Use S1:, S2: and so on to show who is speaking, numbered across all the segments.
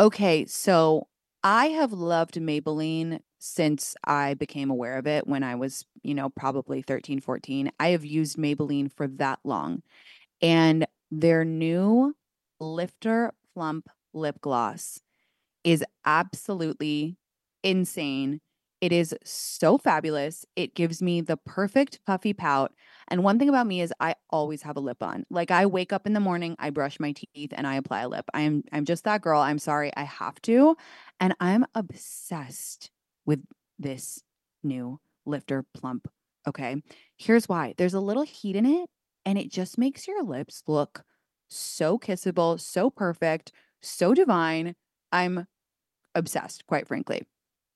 S1: Okay, so I have loved Maybelline since I became aware of it when I was, you know, probably 13, 14. I have used Maybelline for that long. And their new Lifter Plump lip gloss is absolutely insane. It is so fabulous. It gives me the perfect puffy pout. And one thing about me is I always have a lip on. Like I wake up in the morning, I brush my teeth and I apply a lip. I'm I'm just that girl. I'm sorry, I have to. And I'm obsessed with this new lifter plump. Okay. Here's why. There's a little heat in it and it just makes your lips look so kissable, so perfect, so divine. I'm obsessed, quite frankly.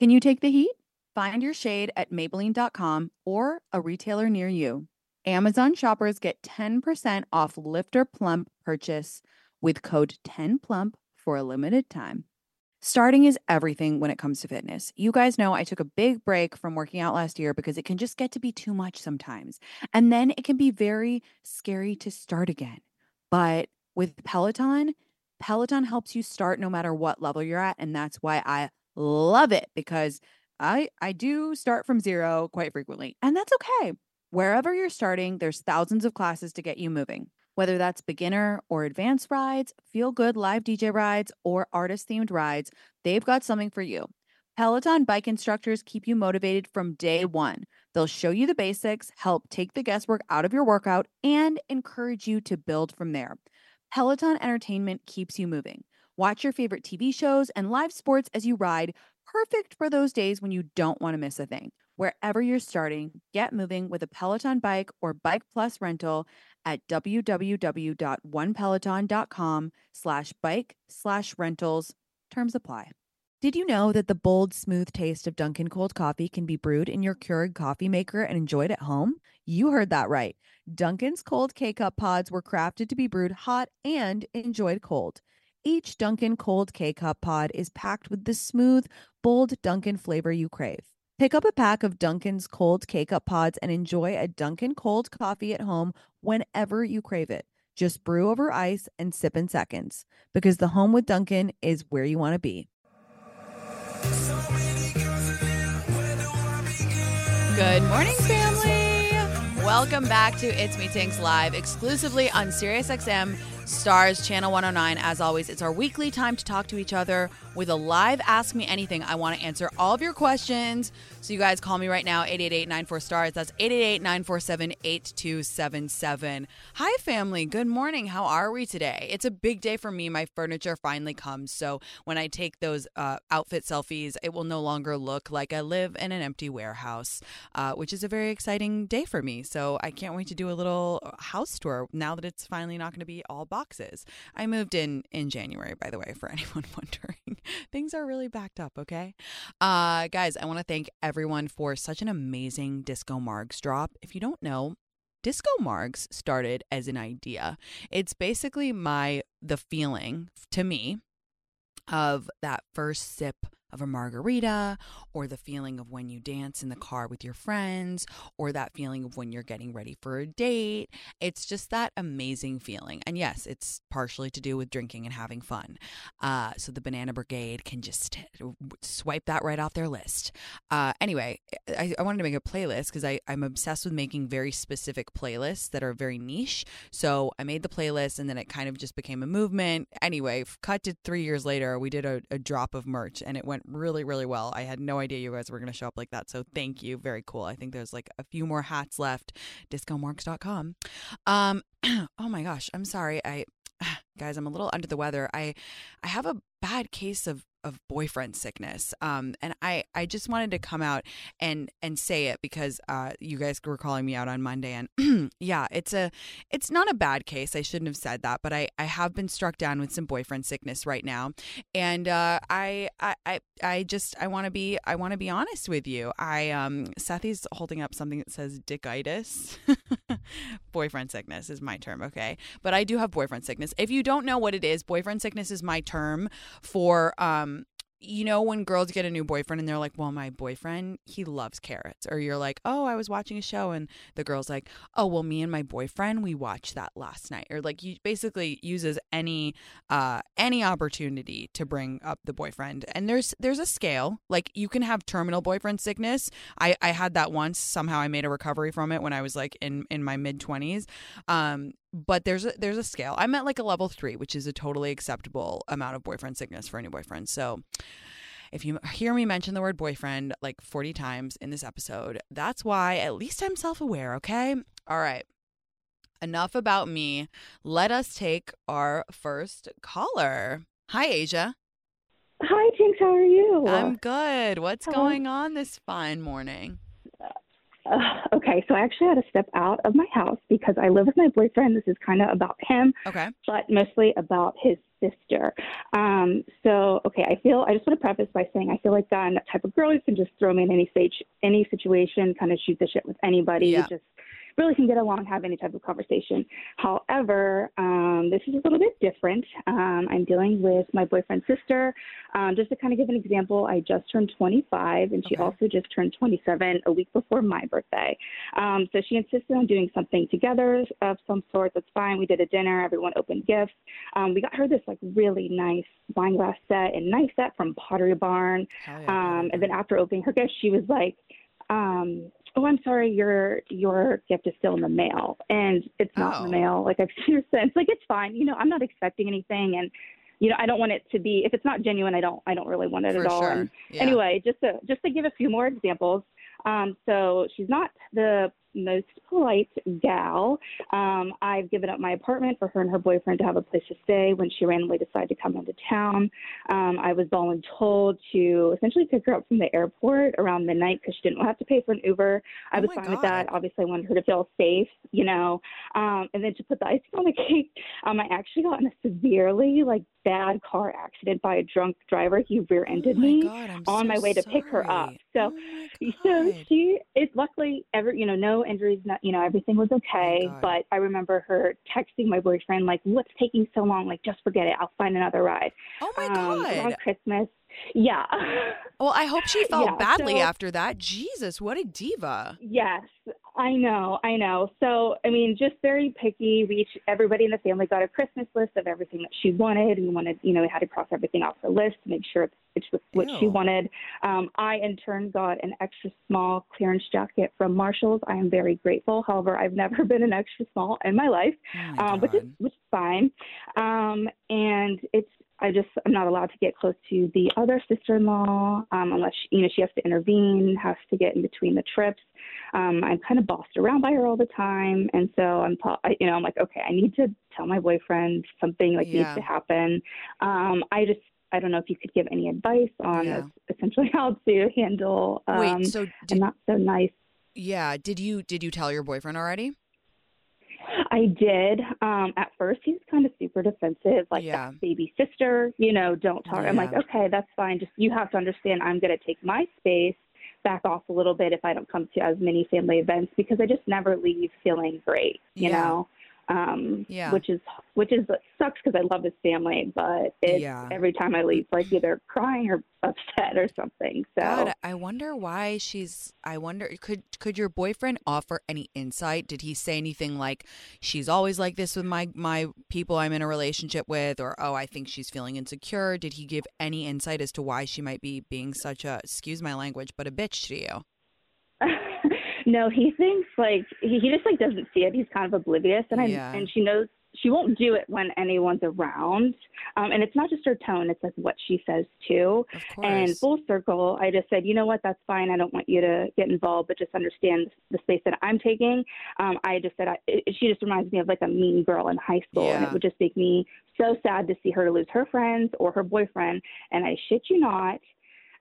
S1: Can you take the heat? Find your shade at Maybelline.com or a retailer near you. Amazon shoppers get 10% off Lifter Plump purchase with code 10PLUMP for a limited time. Starting is everything when it comes to fitness. You guys know I took a big break from working out last year because it can just get to be too much sometimes. And then it can be very scary to start again. But with Peloton, Peloton helps you start no matter what level you're at. And that's why I love it because I I do start from zero quite frequently. And that's okay. Wherever you're starting, there's thousands of classes to get you moving. Whether that's beginner or advanced rides, feel good live DJ rides, or artist themed rides, they've got something for you. Peloton bike instructors keep you motivated from day one. They'll show you the basics, help take the guesswork out of your workout, and encourage you to build from there. Peloton Entertainment keeps you moving. Watch your favorite TV shows and live sports as you ride, perfect for those days when you don't want to miss a thing. Wherever you're starting, get moving with a Peloton bike or Bike Plus rental at www.onepeloton.com slash bike slash rentals. Terms apply. Did you know that the bold, smooth taste of Dunkin' cold coffee can be brewed in your Keurig coffee maker and enjoyed at home? You heard that right. Dunkin's cold K Cup pods were crafted to be brewed hot and enjoyed cold. Each Dunkin' cold K Cup pod is packed with the smooth, bold Dunkin' flavor you crave. Pick up a pack of Dunkin's cold K Cup pods and enjoy a Dunkin' cold coffee at home whenever you crave it. Just brew over ice and sip in seconds because the home with Dunkin' is where you want to be. Good morning, family. Welcome back to It's Me Tinx Live exclusively on SiriusXM Stars Channel 109. As always, it's our weekly time to talk to each other with a live Ask Me Anything. I want to answer all of your questions. So you guys call me right now, 888-94-STARS. That's 888-947-8277. Hi, family. Good morning. How are we today? It's a big day for me. My furniture finally comes. So when I take those uh, outfit selfies, it will no longer look like I live in an empty warehouse, uh, which is a very exciting day for me. So I can't wait to do a little house tour now that it's finally not going to be all boxes. I moved in in January, by the way, for anyone wondering. Things are really backed up, okay? Uh, guys, I want to thank everyone for such an amazing Disco Margs drop. If you don't know, Disco Margs started as an idea. It's basically my the feeling to me of that first sip of a margarita, or the feeling of when you dance in the car with your friends, or that feeling of when you're getting ready for a date. It's just that amazing feeling. And yes, it's partially to do with drinking and having fun. Uh, so the Banana Brigade can just swipe that right off their list. Uh, anyway, I, I, wanted to make a playlist because I'm obsessed with making very specific playlists that are very niche. So I made the playlist and then it kind of just became a movement. Anyway, cut to three years later, we did a, a drop of merch and it went went really, really well. I had no idea you guys were going to show up like that. So thank you. Very cool. I think there's like a few more hats left. Discomargs.com. Um, oh my gosh. I'm sorry. I, guys, I'm a little under the weather. I, I have a bad case of of boyfriend sickness. Um, and I, I just wanted to come out and and say it because uh, you guys were calling me out on Monday, and yeah, it's a it's not a bad case. I shouldn't have said that, but I, I have been struck down with some boyfriend sickness right now, and uh, I, I I I just I want to be I want to be honest with you. I um Sethy's holding up something that says dickitis. boyfriend sickness is my term, okay? But I do have boyfriend sickness. If you don't know what it is, boyfriend sickness is my term for um you know when girls get a new boyfriend and they're like, "Well, my boyfriend, he loves carrots." Or you're like, "Oh, I was watching a show and the girl's like, "Oh, well, me and my boyfriend, we watched that last night." Or like you basically uses any uh any opportunity to bring up the boyfriend. And there's there's a scale. Like you can have terminal boyfriend sickness. I I had that once. Somehow I made a recovery from it when I was like in in my mid 20s. Um but there's a, there's a scale. I'm at like a level 3, which is a totally acceptable amount of boyfriend sickness for any boyfriend. So if you hear me mention the word boyfriend like 40 times in this episode, that's why at least I'm self aware, okay? All right. Enough about me. Let us take our first caller. Hi, Asia.
S2: Hi, Tinx. How are you?
S1: I'm good. What's going on this fine morning?
S2: Uh, okay, so I actually had to step out of my house because I live with my boyfriend. This is kind of about him,
S1: okay,
S2: but mostly about his sister. Um, so, okay, I feel I just want to preface by saying I feel like I'm that type of girl who can just throw me in any stage, any situation, kind of shoot the shit with anybody.
S1: Yeah.
S2: Just really can get along, have any type of conversation. However, um, this is a little bit different. Um, I'm dealing with my boyfriend's sister. Um, just to kind of give an example, I just turned 25, and she
S1: Okay.
S2: also just turned 27 a week before my birthday. Um, so she insisted on doing something together of some sort. That's fine. We did a dinner. Everyone opened gifts. Um, we got her this like really nice wine glass set and nice set from Pottery Barn.
S1: Hell yeah,
S2: Um, and then after opening her gift, she was like, um, "Oh, I'm sorry, your your gift is still in the mail, and it's not in the
S1: Oh.
S2: mail. Like I've seen her since. Like it's fine. You know, I'm not expecting anything, and you know, I don't want it to be. If it's not genuine, I don't. I don't really want it
S1: for
S2: at all.
S1: sure.
S2: And
S1: Yeah.
S2: Anyway, just to just to give a few more examples. Um, so she's not the most polite gal. Um, I've given up my apartment for her and her boyfriend to have a place to stay when she randomly decided to come into town. Um, I was voluntold to essentially pick her up from the airport around midnight because she didn't have to pay for an Uber. I
S1: Oh
S2: was fine with that. Obviously, I wanted her to feel safe, you know. Um, and then to put the icing on the cake, um, I actually got in a severely like bad car accident by a drunk driver. He rear-ended
S1: oh
S2: me
S1: God,
S2: on
S1: so
S2: my way to pick her up. So-
S1: Oh
S2: so she is luckily ever you know no injuries not you know everything was okay
S1: God.
S2: but i remember her texting my boyfriend like what's taking so long like just forget it i'll find another ride
S1: Oh my
S2: um,
S1: God.
S2: around christmas yeah
S1: Well, I hope she felt
S2: Yeah,
S1: badly
S2: so-
S1: after that. Jesus, what a diva.
S2: yes i know i know. So i mean just very picky. We each everybody in the family got a christmas list of everything that she wanted. We wanted you know we had to cross everything off the list to make sure it's, it's what she wanted. Um, i in turn got an extra small clearance jacket from marshalls. I am very grateful. However i've never been an extra small in my life
S1: Oh my
S2: um, which is which is fine. Um, and it's I just I'm not allowed to get close to the other sister-in-law um, unless she, you know she has to intervene, has to get in between the trips. Um, I'm kind of bossed around by her all the time, and so I'm you know I'm like okay I need to tell my boyfriend something like
S1: Yeah.
S2: needs to happen. Um, I just I don't know if you could give any advice on
S1: Yeah.
S2: essentially how to handle um,
S1: Wait, so did,
S2: not so nice
S1: yeah, did you did you tell your boyfriend already?
S2: I did. Um, at first, he was kind of super defensive, like
S1: Yeah.
S2: Baby sister, you know, don't talk. I'm like, okay, that's fine. Just you have to understand, I'm going to take my space, back off a little bit if I don't come to as many family events because I just never leave feeling great, you
S1: Yeah.
S2: know. Um,
S1: Yeah.
S2: which is which is sucks because I love his family, but it's
S1: Yeah.
S2: every time I leave, like either crying or upset or something. So
S1: God, I wonder why she's. I wonder could could your boyfriend offer any insight? Did he say anything like she's always like this with my my people I'm in a relationship with, or oh I think she's feeling insecure? Did he give any insight as to why she might be being such a excuse my language, but a bitch to you?
S2: no, he thinks like he, he just like doesn't see it. He's kind of oblivious, and I
S1: Yeah.
S2: and she knows she won't do it when anyone's around. Um, and it's not just her tone; it's like what she says too. And full circle, I just said, you know what, that's fine. I don't want you to get involved, but just understand the space that I'm taking. Um, I just said, I, it, she just reminds me of like a mean girl in high school, and it would just make me so sad to see her lose her friends or her boyfriend. And I shit you not,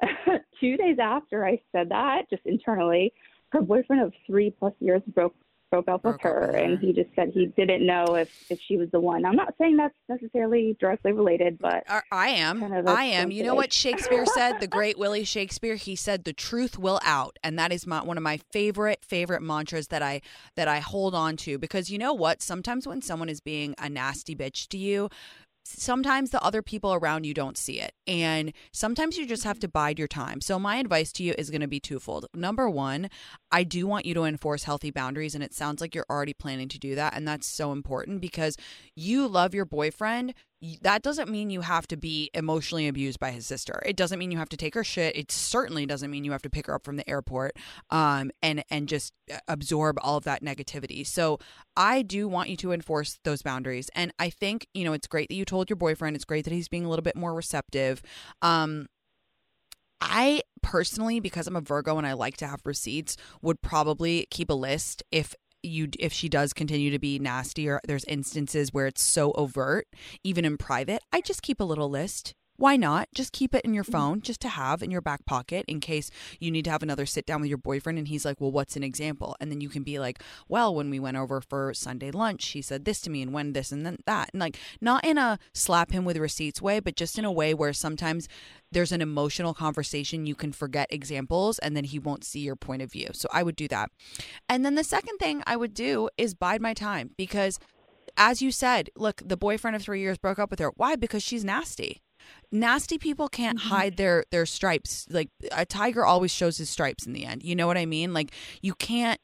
S2: two days after I said that, just internally, her boyfriend of three plus years broke broke up with
S1: up
S2: her,
S1: with
S2: and
S1: her.
S2: he just said he didn't know if if she was the one. I'm not saying that's necessarily directly related, but
S1: I- am.
S2: kind of
S1: I am. You know what Shakespeare said? The great Willie Shakespeare. He said, "The truth will out," and that is my, one of my favorite favorite mantras that I that I hold on to because you know what? Sometimes when someone is being a nasty bitch to you. Sometimes the other people around you don't see it. And sometimes you just have to bide your time. So, my advice to you is going to be twofold. Number one, I do want you to enforce healthy boundaries. And it sounds like you're already planning to do that. And that's so important because you love your boyfriend that doesn't mean you have to be emotionally abused by his sister. It doesn't mean you have to take her shit. It certainly doesn't mean you have to pick her up from the airport um, and and just uh, absorb all of that negativity. So I do want you to enforce those boundaries, and I think you know it's great that you told your boyfriend. It's great that he's being a little bit more receptive. Um, I personally, because I'm a Virgo and I like to have receipts, would probably keep a list if you if she does continue to be nasty or there's instances where it's so overt even in private. I just keep a little list why not? Just keep it in your mm-hmm. phone just to have in your back pocket in case you need to have another sit down with your boyfriend and he's like well what's an example? And then you can be like well when we went over for sunday lunch he said this to me and when this and then that. And like not in a slap him with receipts way but just in a way where sometimes there's an emotional conversation you can forget examples and then he won't see your point of view. So i would do that. And then the second thing i would do is bide my time because as you said look the boyfriend of three years broke up with her. Why? Because she's nasty nasty people can't mm-hmm. hide their their stripes. Like a tiger always shows his stripes in the end. You know what i mean? Like you can't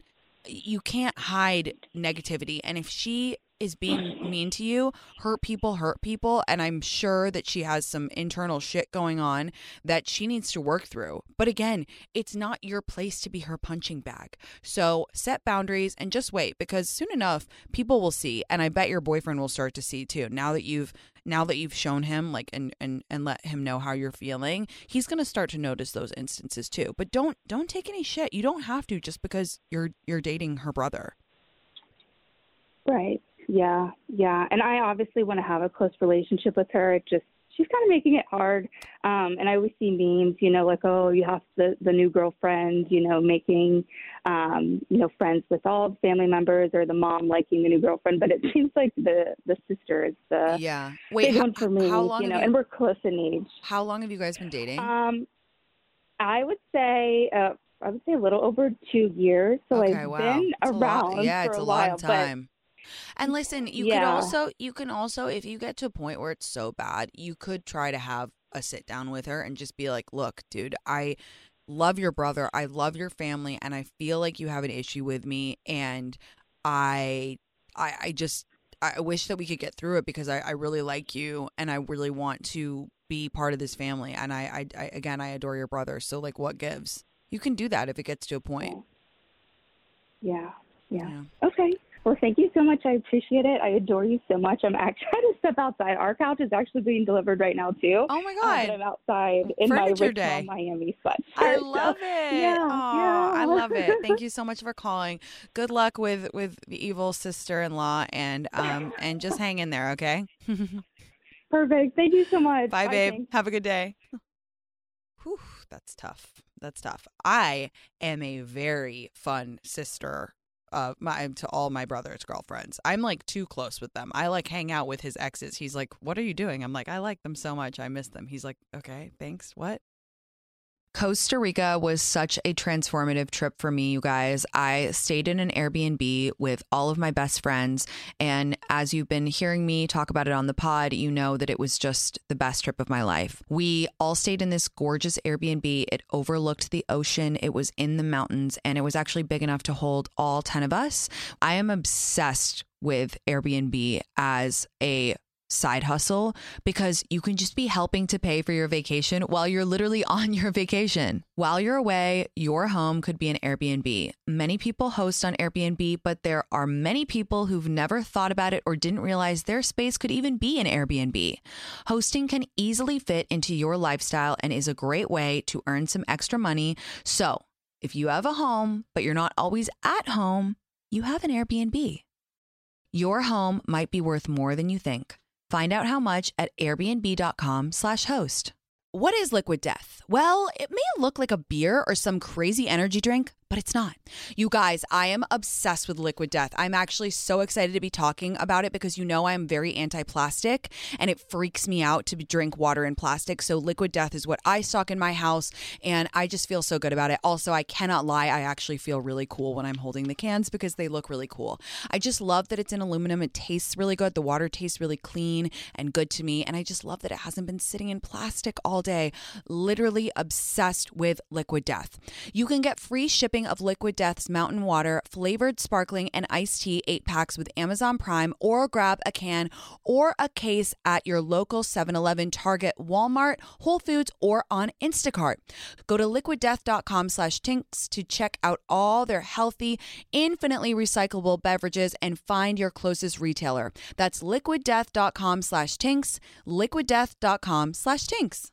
S1: you can't hide negativity. And if she is being mean to you. Hurt people hurt people. And I'm sure that she has some internal shit going on that she needs to work through. But again, it's not your place to be her punching bag. So set boundaries and just wait because soon enough people will see. And I bet your boyfriend will start to see too. Now that you've now that you've shown him like and and and let him know how you're feeling he's going to start to notice those instances too but don't don't take any shit you don't have to just because you're you're dating her brother
S2: right yeah, yeah. And I obviously want to have a close relationship with her. It just she's kind of making it hard. Um, and I always see memes, you know, like, oh, you have the the new girlfriend, you know, making um, you know, friends with all the family members or the mom liking the new girlfriend. But it seems like the the sister is the
S1: yeah.
S2: Wait, big how, one for me. How long you know, you, and we're close in age.
S1: How long have you guys been dating?
S2: Um, I would say uh, I would say a little over two years. So
S1: okay,
S2: I've
S1: wow.
S2: been
S1: it's
S2: around.
S1: yeah, it's
S2: a,
S1: a
S2: while,
S1: long time. And listen, you
S2: yeah.
S1: could also you can also if you get to a point where it's so bad, you could try to have a sit down with her and just be like, "Look, dude, I love your brother. I love your family and I feel like you have an issue with me and I I I just I wish that we could get through it because I, I really like you and I really want to be part of this family and I, I, I again I adore your brother. So like what gives? You can do that if it gets to a point.
S2: Yeah. Yeah. yeah. Okay. Well, thank you so much. I appreciate it. I adore you so much. I'm actually trying to step outside. Our couch is actually being delivered right now too.
S1: Oh my god!
S2: Um, I'm outside in
S1: Furniture
S2: my
S1: day.
S2: Miami sweatshirt.
S1: I love
S2: so,
S1: it.
S2: Yeah,
S1: Aww,
S2: yeah.
S1: I love it. Thank you so much for calling. Good luck with with the evil sister-in-law, and um and just hang in there, okay?
S2: Perfect. Thank you so much.
S1: Bye, babe. Have a good day. Whew, that's tough. That's tough. I am a very fun sister uh my to all my brother's girlfriends. I'm like too close with them. I like hang out with his exes. He's like, "What are you doing?" I'm like, "I like them so much. I miss them." He's like, "Okay, thanks. What?" Costa Rica was such a transformative trip for me, you guys. I stayed in an Airbnb with all of my best friends. And as you've been hearing me talk about it on the pod, you know that it was just the best trip of my life. We all stayed in this gorgeous Airbnb. It overlooked the ocean, it was in the mountains, and it was actually big enough to hold all 10 of us. I am obsessed with Airbnb as a side hustle because you can just be helping to pay for your vacation while you're literally on your vacation. While you're away, your home could be an Airbnb. Many people host on Airbnb, but there are many people who've never thought about it or didn't realize their space could even be an Airbnb. Hosting can easily fit into your lifestyle and is a great way to earn some extra money. So, if you have a home, but you're not always at home, you have an Airbnb. Your home might be worth more than you think. Find out how much at airbnb.com/slash host. What is liquid death? Well, it may look like a beer or some crazy energy drink but it's not. You guys, I am obsessed with Liquid Death. I'm actually so excited to be talking about it because you know I'm very anti plastic and it freaks me out to drink water in plastic. So, Liquid Death is what I stock in my house and I just feel so good about it. Also, I cannot lie, I actually feel really cool when I'm holding the cans because they look really cool. I just love that it's in aluminum. It tastes really good. The water tastes really clean and good to me. And I just love that it hasn't been sitting in plastic all day. Literally obsessed with Liquid Death. You can get free shipping of Liquid Death's mountain water, flavored sparkling, and iced tea eight packs with Amazon Prime, or grab a can or a case at your local 7 Eleven, Target, Walmart, Whole Foods, or on Instacart. Go to liquiddeath.com slash tinx to check out all their healthy, infinitely recyclable beverages and find your closest retailer. That's liquiddeath.com slash tinx, liquiddeath.com slash tinx.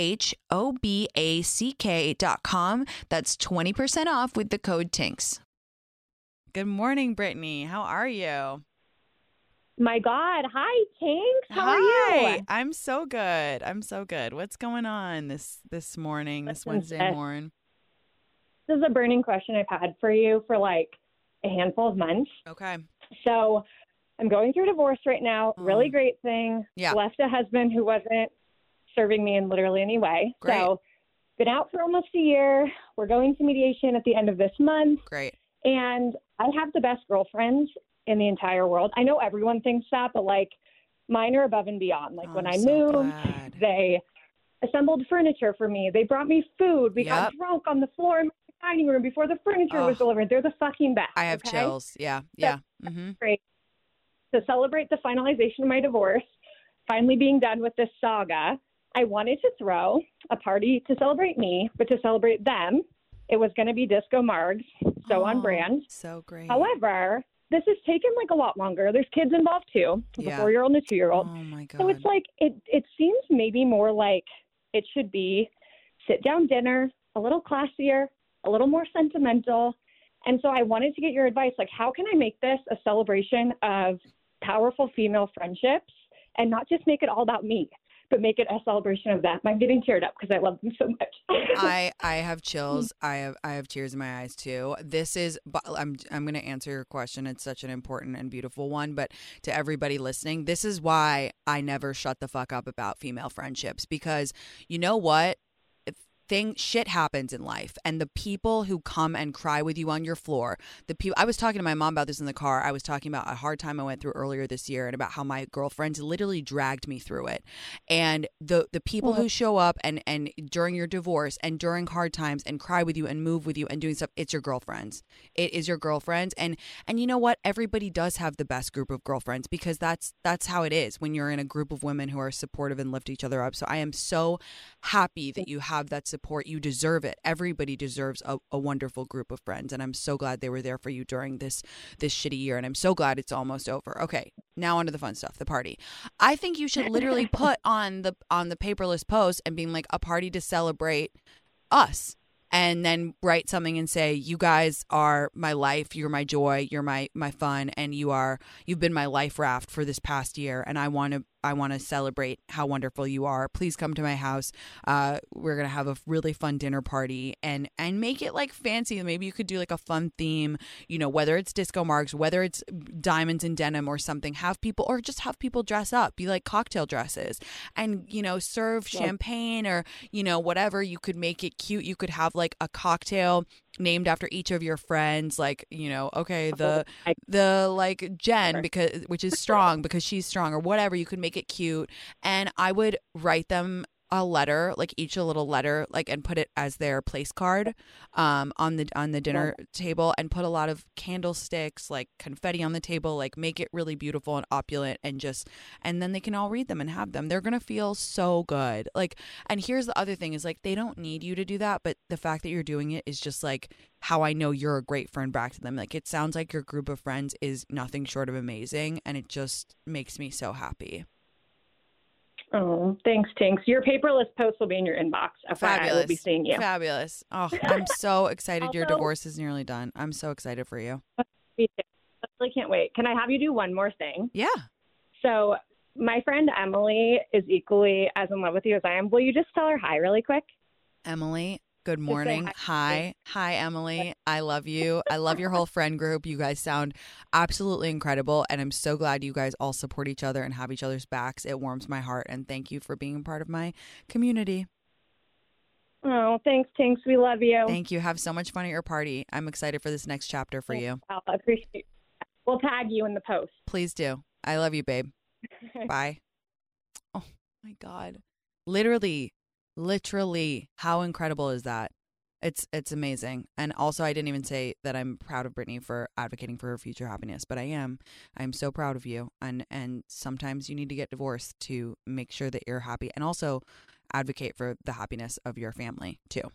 S1: H O B A C K dot com. That's 20% off with the code TINX. Good morning, Brittany. How are you?
S3: My God. Hi, Tinx. How
S1: Hi.
S3: are you?
S1: I'm so good. I'm so good. What's going on this this morning, this
S3: Listen,
S1: Wednesday morning?
S3: This is a burning question I've had for you for like a handful of months.
S1: Okay.
S3: So I'm going through a divorce right now. Really
S1: Mm.
S3: great thing.
S1: Yeah.
S3: Left a husband who wasn't serving me in literally any way.
S1: Great.
S3: So been out for almost a year. We're going to mediation at the end of this month.
S1: Great.
S3: And I have the best girlfriends in the entire world. I know everyone thinks that, but like mine are above and beyond. Like
S1: Oh,
S3: when
S1: I'm
S3: I
S1: so
S3: moved,
S1: glad.
S3: they assembled furniture for me. They brought me food. We
S1: Yep.
S3: got drunk on the floor in my dining room before the furniture was
S1: Oh.
S3: delivered. They're the fucking best.
S1: I have
S3: okay?
S1: chills. Yeah. Yeah. Mm-hmm. Great.
S3: To celebrate the finalization of my divorce, finally being done with this saga, I wanted to throw a party to celebrate me, but to celebrate them, it was going to be Disco Margs, so on oh, brand.
S1: So great.
S3: However, this has taken like a lot longer. There's kids involved too, a
S1: Yeah.
S3: four year old and a two year old.
S1: oh my god.
S3: So it's like it it seems maybe more like it should be sit down dinner, a little classier, a little more sentimental. And so I wanted to get your advice like how can I make this a celebration of powerful female friendships and not just make it all about me, but make it a celebration of them. I'm getting teared up because I love them so much.
S1: I I have chills. I have I have tears in my eyes too. This is I'm I'm going to answer your question. It's such an important and beautiful one, but to everybody listening, this is why I never shut the fuck up about female friendships because you know what? Thing shit happens in life, and the people who come and cry with you on your floor, the people. I was talking to my mom about this in the car. I was talking about a hard time I went through earlier this year, and about how my girlfriends literally dragged me through it. And the the people who show up and and during your divorce and during hard times and cry with you and move with you and doing stuff, it's your girlfriends. It is your girlfriends, and and you know what? Everybody does have the best group of girlfriends because that's that's how it is when you're in a group of women who are supportive and lift each other up. So I am so happy that you have that support. You deserve it. Everybody deserves a, a wonderful group of friends, and I'm so glad they were there for you during this this shitty year. And I'm so glad it's almost over. Okay, now onto the fun stuff, the party. I think you should literally put on the on the paperless post and being like a party to celebrate us and then write something and say you guys are my life you're my joy you're my my fun and you are you've been my life raft for this past year and i want to i want to celebrate how wonderful you are. Please come to my house. Uh we're gonna have a really fun dinner party and and make it like fancy. Maybe you could do like a fun theme you know whether it's disco margs whether it's diamonds and denim or something have people or just have people dress up be like cocktail dresses and you know serve
S3: Yeah.
S1: champagne or you know whatever. You could make it cute. You could have like a cocktail named after each of your friends like you know okay oh,
S3: the
S1: the like jen because which is strong because she's strong or whatever you could make it cute. And i would write them a letter like each a little letter like and put it as their place card um on the on the dinner table and put a lot of candlesticks like confetti on the table like make it really beautiful and opulent and just and then they can all read them and have them. They're gonna feel so good. Like and here's the other thing is like they don't need you to do that but the fact that you're doing it is just like how i know you're a great friend back to them. Like it sounds like your group of friends is nothing short of amazing and it just makes me so happy
S3: Oh, thanks, Tinx. Your paperless post will be in your inbox. FYI, I will be seeing you.
S1: Fabulous. Oh, I'm so excited your divorce is nearly done. I'm so excited for you.
S3: Me too. I really can't wait. Can I have you do one more thing?
S1: Yeah.
S3: So, my friend Emily is equally as in love with you as I am. Will you just tell her hi really quick?
S1: Emily, good morning.
S3: hi.
S1: Hi. Emily. I love you. I love your whole friend group. You guys sound absolutely incredible. And I'm so glad you guys all support each other and have each other's backs. It warms my heart. And thank you for being a part of my community.
S3: Oh, thanks, Tinx. We love you.
S1: Thank you. Have so much fun at your party. I'm excited for this next chapter for you.
S3: I appreciate it. We'll tag you in the post.
S1: Please do. I love you, babe. Bye. Oh my God. Literally, literally, how incredible is that? It's it's amazing. And also I didn't even say that I'm proud of Brittany for advocating for her future happiness, but I am. I'm so proud of you. And and sometimes you need to get divorced to make sure that you're happy and also advocate for the happiness of your family too.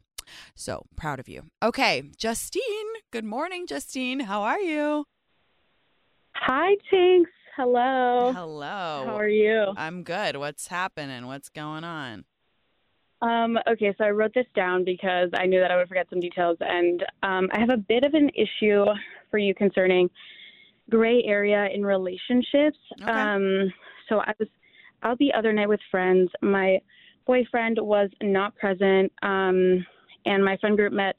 S1: So proud of you. Okay, Justine. Good morning, Justine. How are you?
S4: Hi, Tinx. Hello.
S1: Hello.
S4: How are you?
S1: I'm good. What's happening? What's going on?
S4: Um, okay, so I wrote this down because I knew that I would forget some details, and um, I have a bit of an issue for you concerning gray area in relationships.
S1: Okay.
S4: Um, so I was out the other night with friends. My boyfriend was not present, um, and my friend group met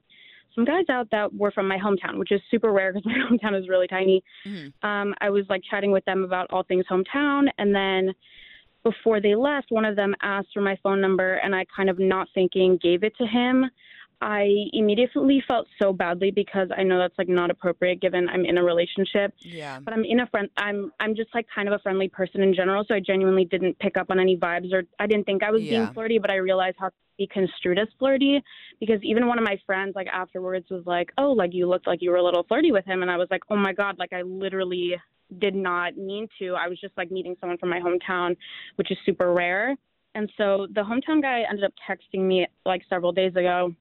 S4: some guys out that were from my hometown, which is super rare because my hometown is really tiny.
S1: Mhm.
S4: um, I was like chatting with them about all things hometown, and then before they left, one of them asked for my phone number, and I kind of not thinking gave it to him. I immediately felt so badly because I know that's like not appropriate given I'm in a relationship,
S1: Yeah.
S4: but I'm in a friend. I'm I'm just like kind of a friendly person in general, so I genuinely didn't pick up on any vibes, or I didn't think I was
S1: Yeah.
S4: being flirty, but I realized how to be construed as flirty because even one of my friends like afterwards was like, "Oh, like you looked like you were a little flirty with him," and I was like, "Oh my god!" Like I literally did not mean to. I was just like meeting someone from my hometown, which is super rare. And so the hometown guy ended up texting me like several days ago,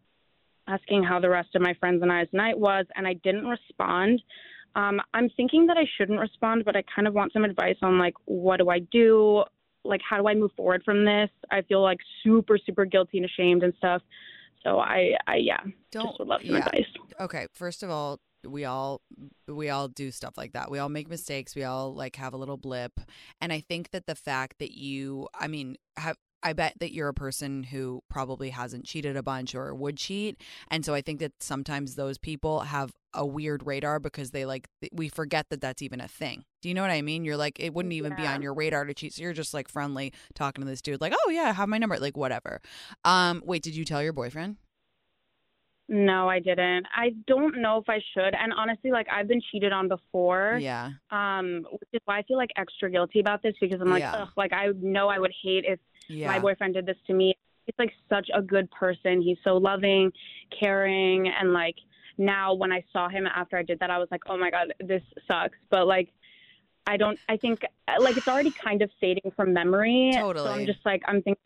S4: asking how the rest of my friends and I's night was, and I didn't respond. Um, I'm thinking that I shouldn't respond, but I kind of want some advice on like what do I do? Like how do I move forward from this? I feel like super, super guilty and ashamed and stuff. So I, I yeah,
S1: Don't
S4: just would love some
S1: yeah.
S4: advice.
S1: Okay, first of all, we all we all do stuff like that. We all make mistakes. We all like have a little blip. And I think that the fact that you I mean, have I bet that you're a person who probably hasn't cheated a bunch or would cheat. And so I think that sometimes those people have a weird radar because they like we forget that that's even a thing. Do you know what I mean? You're like it wouldn't even be on your radar to cheat. So you're just like friendly talking to this dude like, "Oh yeah, have my number." Like whatever. Um wait, did you tell your boyfriend?
S4: No, I didn't. I don't know if I should. And honestly, like I've been cheated on before.
S1: Yeah.
S4: Um, which is why I feel like extra guilty about this because I'm like,
S1: Yeah.
S4: ugh, like I know I would hate if
S1: Yeah.
S4: my boyfriend did this to me. He's like such a good person. He's so loving, caring, and like now when I saw him after I did that, I was like, oh my god, this sucks. But like, I don't. I think like it's already kind of fading from memory.
S1: Totally.
S4: So I'm just like I'm thinking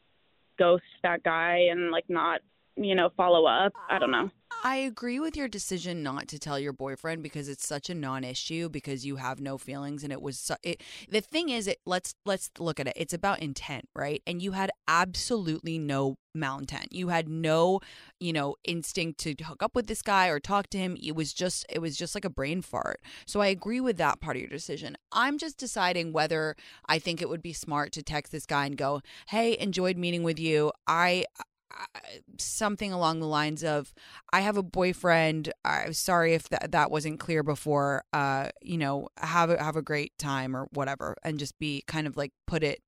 S4: ghost that guy and like not you know follow up. I don't know.
S1: I agree with your decision not to tell your boyfriend because it's such a non-issue because you have no feelings and it was su- it, the thing is it let's let's look at it. It's about intent right? And you had absolutely no malintent. You had no you know instinct to hook up with this guy or talk to him. It was just it was just like a brain fart. So I agree with that part of your decision. I'm just deciding whether I think it would be smart to text this guy and go hey enjoyed meeting with you. I I- something along the lines of I have a boyfriend. I'm sorry if that that wasn't clear before. Uh, you know, have a have a great time or whatever, and just be kind of like put it,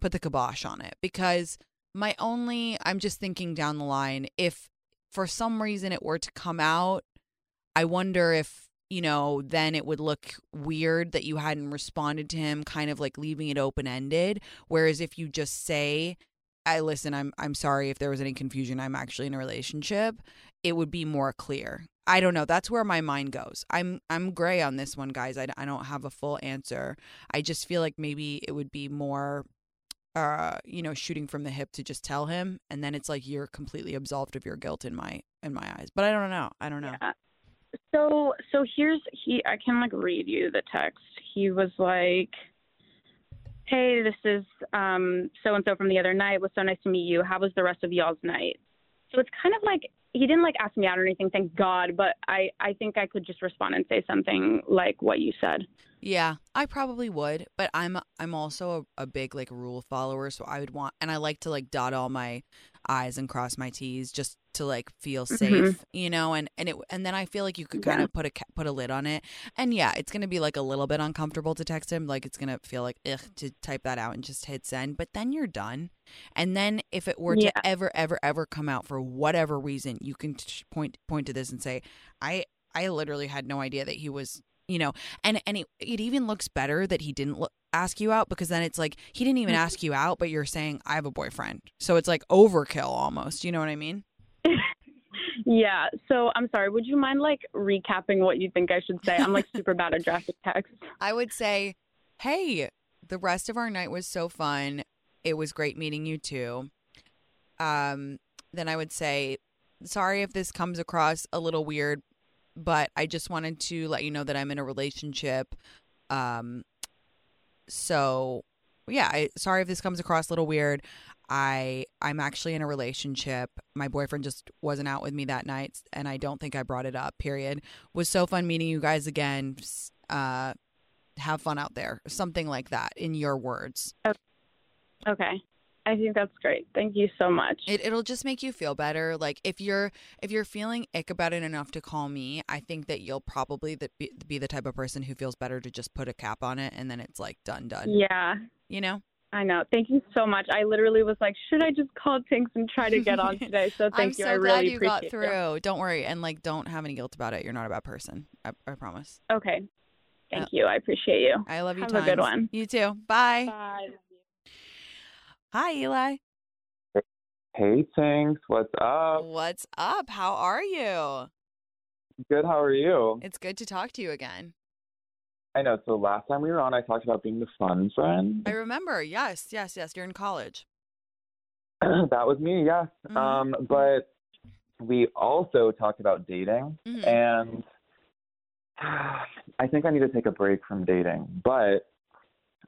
S1: put the kibosh on it. Because my only, I'm just thinking down the line, if for some reason it were to come out I wonder if, you know, then it would look weird that you hadn't responded to him, kind of like leaving it open ended. Whereas if you just say, I listen, I'm I'm sorry if there was any confusion. I'm actually in a relationship. It would be more clear. I don't know. That's where my mind goes. I'm I'm gray on this one, guys. I, I don't have a full answer. I just feel like maybe it would be more uh you know shooting from the hip to just tell him and then it's like you're completely absolved of your guilt in my in my eyes but i don't know i don't know
S4: Yeah. So so here's he I can like read you the text. He was like Hey, this is so and so from the other night. It was so nice to meet you. How was the rest of y'all's night? So it's kind of like he didn't like ask me out or anything, thank God, but I I think I could just respond and say something like what you said.
S1: Yeah, I probably would, but I'm I'm also a, a big like rule follower, so I would want and I like to like dot all my i's and cross my t's just to like feel safe,
S4: Mhm.
S1: you know, and and it and then I feel like you could kind
S4: Yeah.
S1: of put a put a lid on it. And yeah, it's going to be like a little bit uncomfortable to text him, like it's going to feel like ugh to type that out and just hit send, but then you're done. And then if it were
S4: Yeah.
S1: to ever ever ever come out for whatever reason, you can point point to this and say, "I I literally had no idea that he was you know and and it, it even looks better that he didn't ask you out because then it's like he didn't even
S4: Mhm.
S1: ask you out but you're saying i have a boyfriend so it's like overkill almost you know what i mean
S4: yeah. So I'm sorry, would you mind like recapping what you think I should say? I'm like super bad at drafting text.
S1: i would say hey the rest of our night was so fun it was great meeting you too um then i would say sorry if this comes across a little weird but i just wanted to let you know that i'm in a relationship um so yeah I, sorry if this comes across a little weird i i'm actually in a relationship my boyfriend just wasn't out with me that night and i don't think i brought it up period was so fun meeting you guys again uh have fun out there something like that in your words
S4: Okay. I think that's great. Thank you so much.
S1: it, it'll just make you feel better like if you're if you're feeling ick about it enough to call me i think that you'll probably that be, be the type of person who feels better to just put a cap on it and then it's like done done
S4: yeah.
S1: you know
S4: I know. Thank you so much. I literally was like, should I just call Tinx and try to get on today? So thank you.
S1: i'm
S4: you.
S1: so
S4: I
S1: glad
S4: really
S1: you
S4: appreciate
S1: got through don't worry and like don't have any guilt about it you're not a bad person i, I promise.
S4: Okay. Thank
S1: Uh,
S4: you. I appreciate you.
S1: i love you
S4: Have a good one.
S1: you too bye
S4: Bye.
S1: hi eli
S5: Hey, Tinx, what's up?
S1: what's up how are you
S5: Good, how are you?
S1: it's good to talk to you again
S5: I know, so last time we were on, I talked about being the fun friend.
S1: i remember yes yes yes you're in college
S5: that was me, yes.
S1: Mhm.
S5: Um, but we also talked about dating,
S1: Mhm.
S5: and I think I need to take a break from dating, but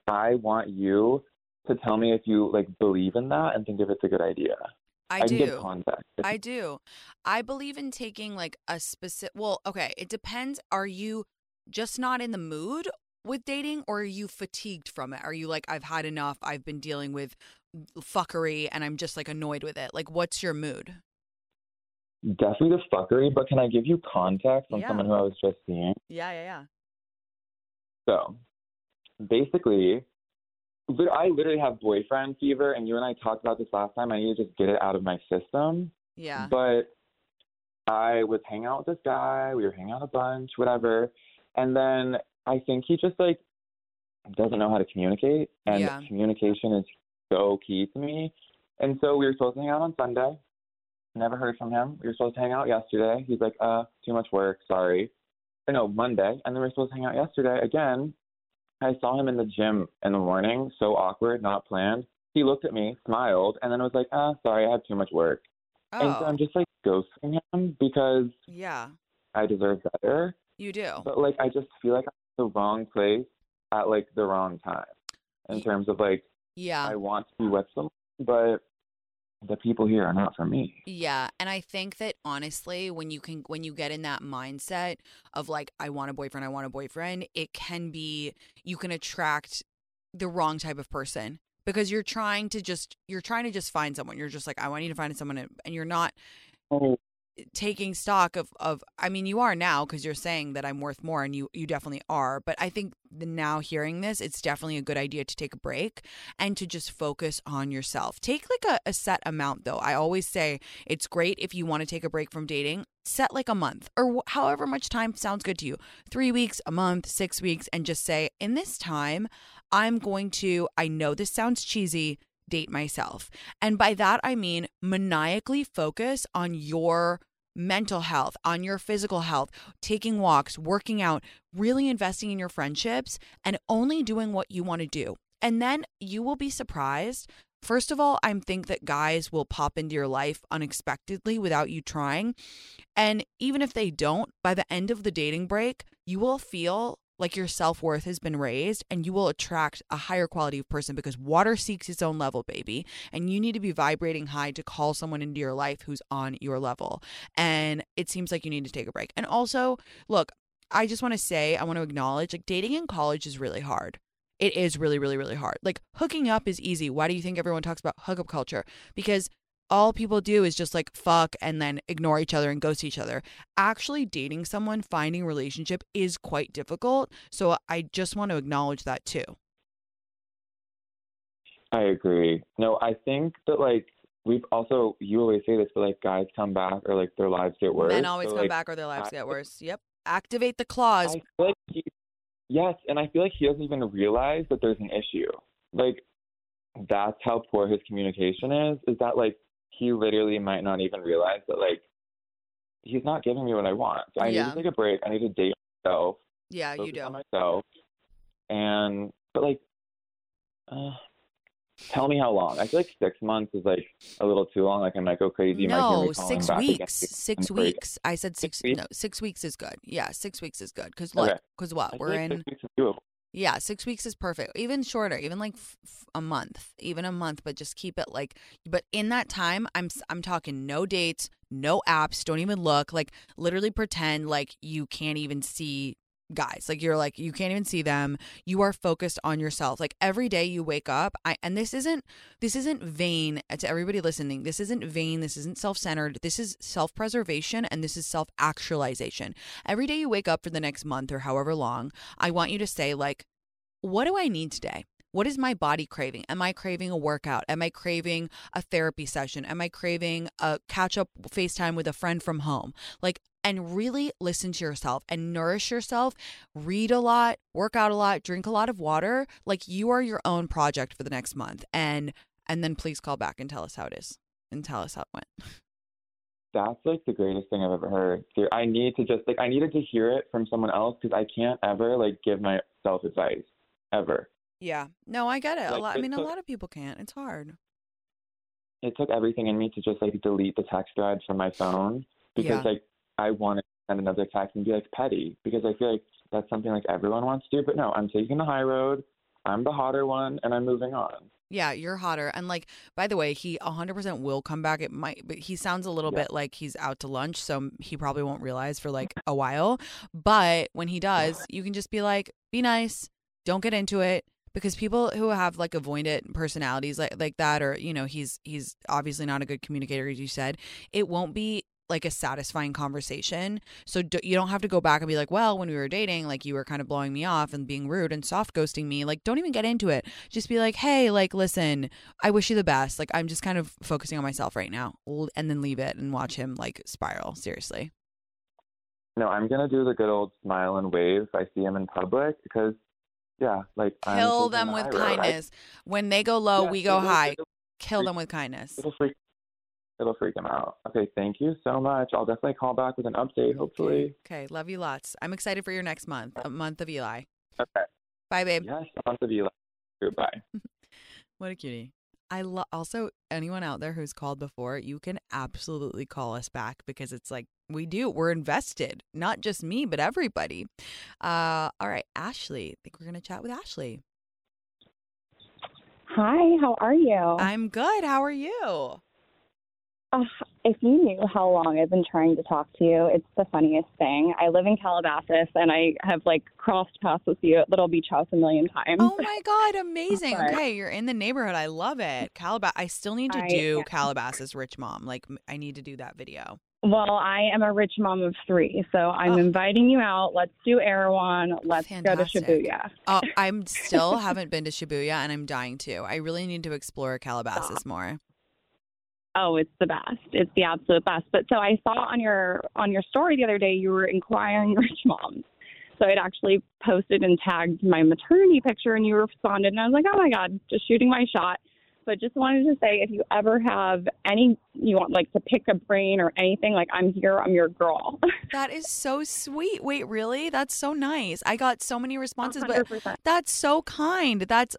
S5: I want you to tell me if you like believe in that and think if it's a good idea.
S1: i,
S5: can
S1: do. I do. I believe in taking like a specific. Well, okay, it depends. Are you just not in the mood with dating, or are you fatigued from it? Are you like, I've had enough. I've been dealing with fuckery, and I'm just like annoyed with it. Like, what's your mood?
S5: Definitely the fuckery, but can I give you context on
S1: Yeah.
S5: someone who I was just seeing?
S1: Yeah, yeah, yeah.
S5: So, basically, I literally have boyfriend fever, and you and I talked about this last time. I need to just get it out of my system.
S1: Yeah.
S5: But I was hanging out with this guy. We were hanging out a bunch, whatever. And then I think he just like doesn't know how to communicate, and
S1: Yeah.
S5: communication is so key to me. And so we were supposed to hang out on Sunday. Never heard from him. We were supposed to hang out yesterday. He's like, uh, too much work, sorry. Or no, Monday. And then we were supposed to hang out yesterday again. I saw him in the gym in the morning, so awkward, not planned. He looked at me, smiled, and then was like, ah, sorry, I have too much work. Oh. And so
S1: Oh,
S5: I'm just like ghosting him because
S1: yeah.
S5: I deserve better.
S1: You do.
S5: But like I just feel like I'm in the wrong place at like the wrong time. In terms of like
S1: Yeah.
S5: I want to be with someone, but the people here are not for me.
S1: Yeah, and I think that honestly, when you can when you get in that mindset of like I want a boyfriend, I want a boyfriend, it can be you can attract the wrong type of person because you're trying to just you're trying to just find someone. You're just like I want you to find someone and and you're not
S5: Oh,
S1: taking stock of of I mean you are now because you're saying that I'm worth more and you you definitely are but I think the now hearing this it's definitely a good idea to take a break and to just focus on yourself. Take like a, a set amount though. I always say it's great if you want to take a break from dating set like a month or wh- however much time sounds good to you. 3 weeks a month 6 weeks and just say in this time I'm going to I know this sounds cheesy date myself and by that I mean maniacally focus on your mental health, on your physical health, taking walks, working out, really investing in your friendships, and only doing what you want to do. And then you will be surprised. First of all, I think that guys will pop into your life unexpectedly without you trying. And even if they don't, by the end of the dating break, you will feel like your self worth has been raised and you will attract a higher quality of person because water seeks its own level, baby. And you need to be vibrating high to call someone into your life who's on your level. And it seems like you need to take a break. And also, look, I just want to say, I want to acknowledge like dating in college is really hard. It is really, really, really hard. Like hooking up is easy. Why do you think everyone talks about hookup culture? Because all people do is just like fuck and then ignore each other and ghost each other. Actually, dating someone, finding a relationship is quite difficult. So I just want to acknowledge that too.
S5: I agree. No, I think that like we've also you always say this, but like guys come back or like their lives get worse.
S1: Men always
S5: So,
S1: come
S5: like,
S1: back or their lives
S5: I-
S1: get worse. Yep. Activate the clause.
S5: I feel like he, yes, and I feel like he doesn't even realize that there's an issue. Like that's how poor his communication is. Is that like he literally might not even realize that like he's not giving me what I want. So I
S1: Yeah.
S5: need to take a break. I need to date myself.
S1: yeah, you do.
S5: myself. And but like, uh, tell me how long. I feel like six months is like a little too long. Like I might go crazy. You might hear
S1: No, six weeks.
S5: six
S1: Six weeks. I said six.
S5: weeks?
S1: No, six weeks is good. Yeah, six weeks is good. Because
S5: Okay.
S1: look, because what we're
S5: like
S1: in. Yeah, six weeks is perfect. Even shorter, even like a month, even a month. But just keep it like. But in that time, I'm I'm talking no dates, no apps. Don't even look. Like literally pretend like you can't even see guys. Like you're like you can't even see them. You are focused on yourself. Like every day you wake up. I and this isn't this isn't vain to everybody listening. This isn't vain. This isn't self centered. This is self preservation and this is self actualization. Every day you wake up for the next month or however long, I want you to say, like, what do I need today? What is my body craving? Am I craving a workout? Am I craving a therapy session? Am I craving a catch up FaceTime with a friend from home? Like, and really listen to yourself and nourish yourself. Read a lot, work out a lot, drink a lot of water. Like you are your own project for the next month. And and then please call back and tell us how it is and tell us how it went.
S5: That's like the greatest thing I've ever heard. I need to just like I needed to hear it from someone else because I can't ever like give myself advice ever.
S1: Yeah. No, I get it. a
S5: Like,
S1: lot I mean a lot of people can't. It's hard.
S5: It took everything in me to just like delete the text thread from my phone because
S1: Yeah.
S5: like I want to send another text and be like petty because I feel like that's something like everyone wants to do. But no, I'm taking the high road. I'm the hotter one, and I'm moving on.
S1: Yeah, you're hotter. And like, by the way, he 100% will come back. It might, but he sounds a little
S5: Yeah.
S1: bit like he's out to lunch, so he probably won't realize for like a while. But when he does, you can just be like, be nice, don't get into it. Because people who have like avoidant personalities like like that, or you know, he's he's obviously not a good communicator, as you said. It won't be like a satisfying conversation. So do, you don't have to go back and be like, well, when we were dating, like you were kind of blowing me off and being rude and soft ghosting me. Like, don't even get into it. Just be like, hey, like, listen, I wish you the best. Like, I'm just kind of focusing on myself right now, and then leave it and watch him like spiral. Seriously.
S5: No, I'm gonna do the good old smile and wave if I see him in public because, yeah, like
S1: Kill them with
S5: high road. I-
S1: kindness. when they go low,
S5: Yeah,
S1: we go high.
S5: It'll,
S1: Kill them with kindness.
S5: it'll freak. It'll freak him out. Okay, thank you so much. I'll definitely call back with an update. Hopefully.
S1: Okay, love you lots. I'm excited for your next month, a month of Eli.
S5: Okay.
S1: Bye, babe.
S5: Yes, on to you. Goodbye.
S1: What a cutie. I love also anyone out there who's called before, you can absolutely call us back because it's like we do. We're invested. Not just me, but everybody. Uh all right, Ashley. I think we're gonna chat with Ashley.
S6: Hi, how are you?
S1: I'm good. How are you?
S6: Uh, if you knew how long I've been trying to talk to you, it's the funniest thing. I live in Calabasas and I have like crossed paths with you at Little Beach House a million times.
S1: Oh my god, amazing.
S6: Sorry.
S1: Okay, you're in the neighborhood. I love it. Calabas I still need to
S6: I
S1: do
S6: am.
S1: Calabasas Rich Mom. Like I need to do that video.
S6: Well, I am a rich mom of three, so I'm
S1: Oh.
S6: inviting you out. Let's do Erewhon. Let's
S1: Fantastic.
S6: go to Shibuya.
S1: Oh, I'm still haven't been to Shibuya and I'm dying to. I really need to explore Calabasas more.
S2: Oh, it's the best. It's the absolute best. But so I saw on your on your story the other day you were inquiring rich moms. So I'd actually posted and tagged my maternity picture and you responded and I was like, Oh my God, just shooting my shot. But just wanted to say if you ever have any you want like to pick a brain or anything, like I'm here, I'm your girl.
S1: That is so sweet. Wait, really? That's so nice. I got so many responses, but
S2: 100%.
S1: that's so kind. That's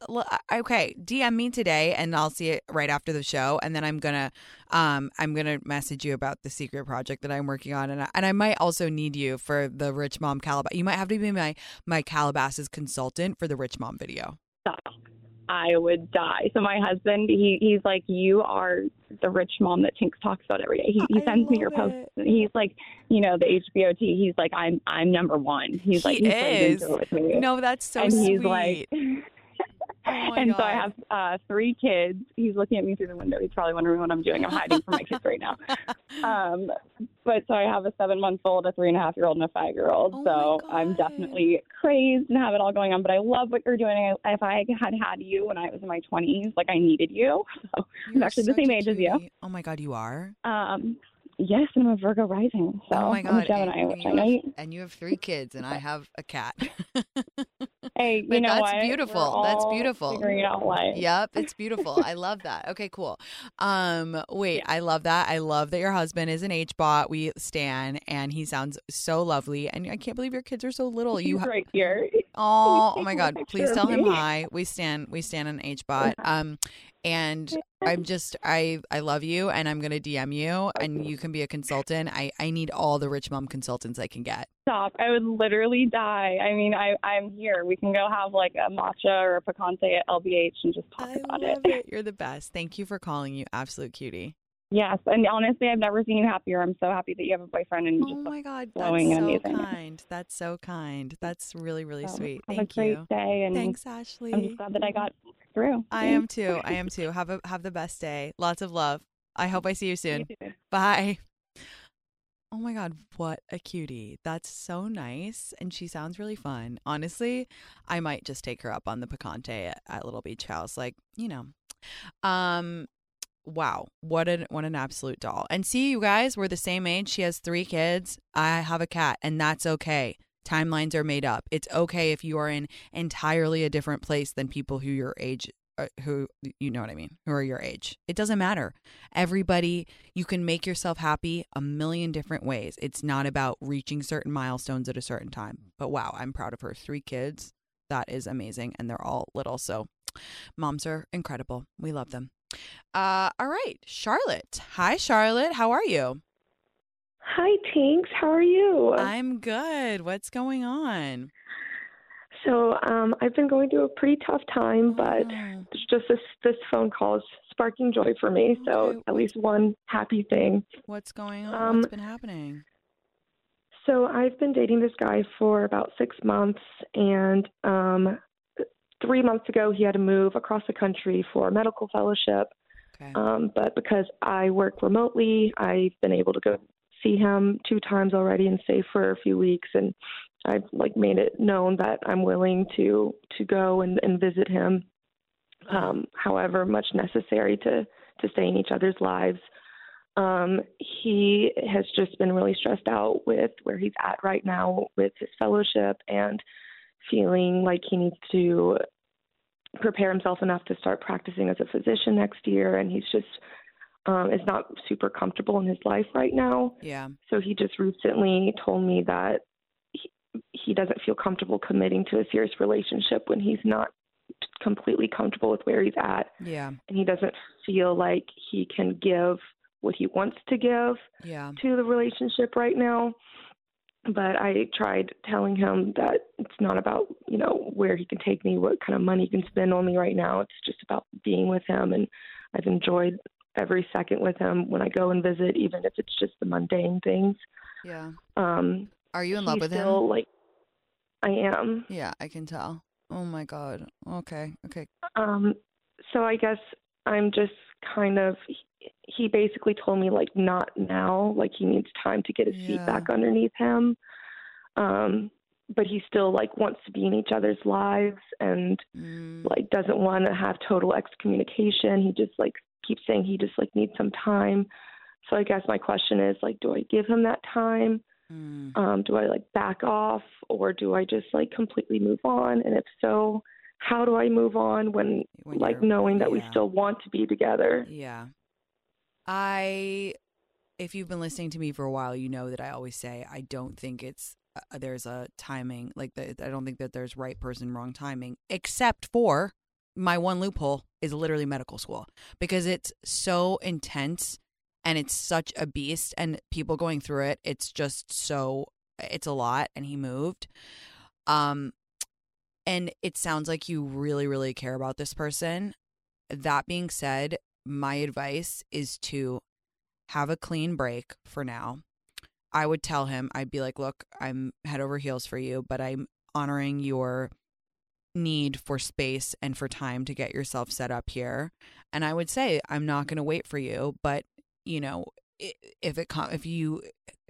S1: okay. DM me today, and I'll see it right after the show, and then I'm gonna, um, I'm gonna message you about the secret project that I'm working on, and I, and I might also need you for the Rich Mom Calabas. You might have to be my my Calabasas consultant for the Rich Mom video.
S2: Stop. I would die. So my husband, he he's like, you are the rich mom that Tinx talks about every day. He, he sends me your
S1: love
S2: posts. He's like, you know, the HBOT. He's like, I'm I'm number one. He's like,
S1: He
S2: he's right
S1: is.
S2: into it with me.
S1: No, that's so
S2: and
S1: sweet.
S2: he's like,
S1: oh
S2: and
S1: God.
S2: so I have uh, three kids. He's looking at me through the window. He's probably wondering what I'm doing. I'm hiding from my kids right now. Um, but so I have a seven month old, a three and a half year old, and a five year old.
S1: Oh
S2: so I'm definitely crazed and have it all going on. But I love what you're doing. I, if I had had you when I was in my 20s, like I needed you. So I'm actually the same age as you.
S1: Oh my God, you are.
S2: Um, yes, and I'm a Virgo rising. So
S1: oh my
S2: I'm
S1: God,
S2: a Gemini,
S1: and,
S2: which
S1: you
S2: I know.
S1: have,
S2: You,
S1: and you have three kids, and I have a cat.
S2: hey, you know
S1: that's
S2: what?
S1: Beautiful. That's beautiful.
S2: Figuring it out life.
S1: Yep, it's beautiful. I love that. Okay, cool. Um, wait, I love that. I love that your husband is an H bot. We stan, and he sounds so lovely. And I can't believe your kids are so little. You,
S2: He's
S1: ha-
S2: right here.
S1: Oh, oh my God! Please tell him hi. We stand. We stand on H bot. Um, and I'm just I I love you, and I'm gonna DM you, and you can be a consultant. I I need all the rich mom consultants I can get.
S2: Stop. I would literally die. I mean, I, I'm here. We can go have like a matcha or a picante at LBH and just talk
S1: I
S2: about it.
S1: it. You're the best. Thank you for calling. You absolute cutie.
S2: Yes. And honestly, I've never seen you happier. I'm so happy that you have a boyfriend and you
S1: Oh
S2: just
S1: my God,
S2: glowing
S1: that's so
S2: amazing.
S1: kind. That's so kind. That's really, really
S2: so
S1: sweet.
S2: have
S1: Thank
S2: a great
S1: you.
S2: day. And
S1: Thanks, Ashley.
S2: I'm just glad that I got through.
S1: I am too. I am too. Have a have the best day. Lots of love. I hope I see you soon.
S2: You.
S1: Bye. Oh my god, what a cutie. That's so nice and she sounds really fun. Honestly, I might just take her up on the picante at, at Little Beach House like, you know. Um wow, what an what an absolute doll. And see you guys, we're the same age. She has 3 kids. I have a cat and that's okay. Timelines are made up. It's okay if you are in entirely a different place than people who your age uh, who you know what I mean, who are your age. It doesn't matter. Everybody, you can make yourself happy a million different ways. It's not about reaching certain milestones at a certain time. But wow, I'm proud of her. Three kids. That is amazing. And they're all little. So moms are incredible. We love them. Uh, all right, Charlotte. Hi, Charlotte. How are you?
S7: Hi, Tinx. How are you?
S1: I'm good. What's going on?
S7: so, um, I've been going through a pretty tough time, but
S1: Oh,
S7: it's just this this phone call is sparking joy for me. So,
S1: Okay.
S7: at least one happy thing.
S1: what's going on?
S7: Um,
S1: What's been happening?
S7: So, I've been dating this guy for about six months, and um, three months ago, he had to move across the country for a medical fellowship.
S1: Okay.
S7: Um, but because I work remotely, I've been able to go see him two times already and stay for a few weeks. And I've like made it known that I'm willing to to go and, and visit him, um, however much necessary to to stay in each other's lives. Um, he has just been really stressed out with where he's at right now with his fellowship and feeling like he needs to prepare himself enough to start practicing as a physician next year and he's just um is not super comfortable in his life right now
S1: yeah.
S7: so he just recently told me that he, he doesn't feel comfortable committing to a serious relationship when he's not completely comfortable with where he's at
S1: Yeah.
S7: and he doesn't feel like he can give what he wants to give
S1: Yeah.
S7: to the relationship right now. But I tried telling him that it's not about, you know, where he can take me, what kind of money he can spend on me right now. It's just about being with him. And I've enjoyed every second with him when I go and visit, even if it's just the mundane things.
S1: Yeah.
S7: Um,
S1: Are you in love with
S7: still,
S1: him?
S7: Like, I am.
S1: Yeah, I can tell. Oh my god. Okay. Okay.
S7: Um, so I guess I'm just kind of. He basically told me like not now, like he needs time to get his
S1: Yeah.
S7: feet back underneath him. Um, but he still like wants to be in each other's lives and
S1: Mm,
S7: like doesn't want to have total excommunication. He just like keeps saying he just like needs some time. So I guess my question is like, do I give him that time?
S1: Mm.
S7: Um, do I like back off or do I just like completely move on? And if so, how do I move on when,
S1: When
S7: like knowing that we still want to be together?
S1: Yeah. I, if you've been listening to me for a while, you know that I always say I don't think it's, uh, there's a timing, like, the, I don't think that there's right person, wrong timing, except for my one loophole is literally medical school because it's so intense and it's such a beast and people going through it, it's just so, it's a lot. And he moved. Um, and it sounds like you really, really care about this person. That being said, my advice is to have a clean break for now. I would tell him, I'd be like, look, I'm head over heels for you, but I'm honoring your need for space and for time to get yourself set up here. And I would say, I'm not going to wait for you, but you know, if it com- if you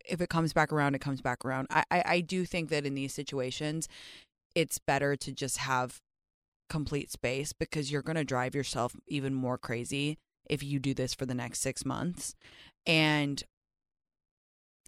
S1: if it comes back around, it comes back around. I, I I do think that in these situations, it's better to just have complete space because you're going to drive yourself even more crazy if you do this for the next six months. And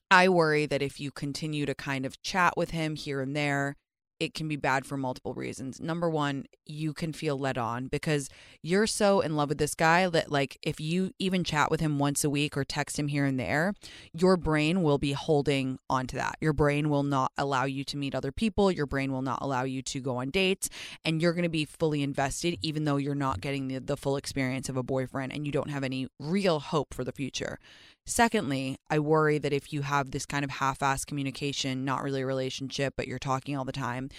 S1: I worry that if you continue to kind of chat with him here and there, it can be bad for multiple reasons. Number one, you can feel led on because you're so in love with this guy that, like, if you even chat with him once a week or text him here and there, your brain will be holding on to that. Your brain will not allow you to meet other people. Your brain will not allow you to go on dates. And you're going to be fully invested, even though you're not getting the, the full experience of a boyfriend and you don't have any real hope for the future. Secondly, I worry that if you have this kind of half assed communication, not really a relationship, but you're talking all the time,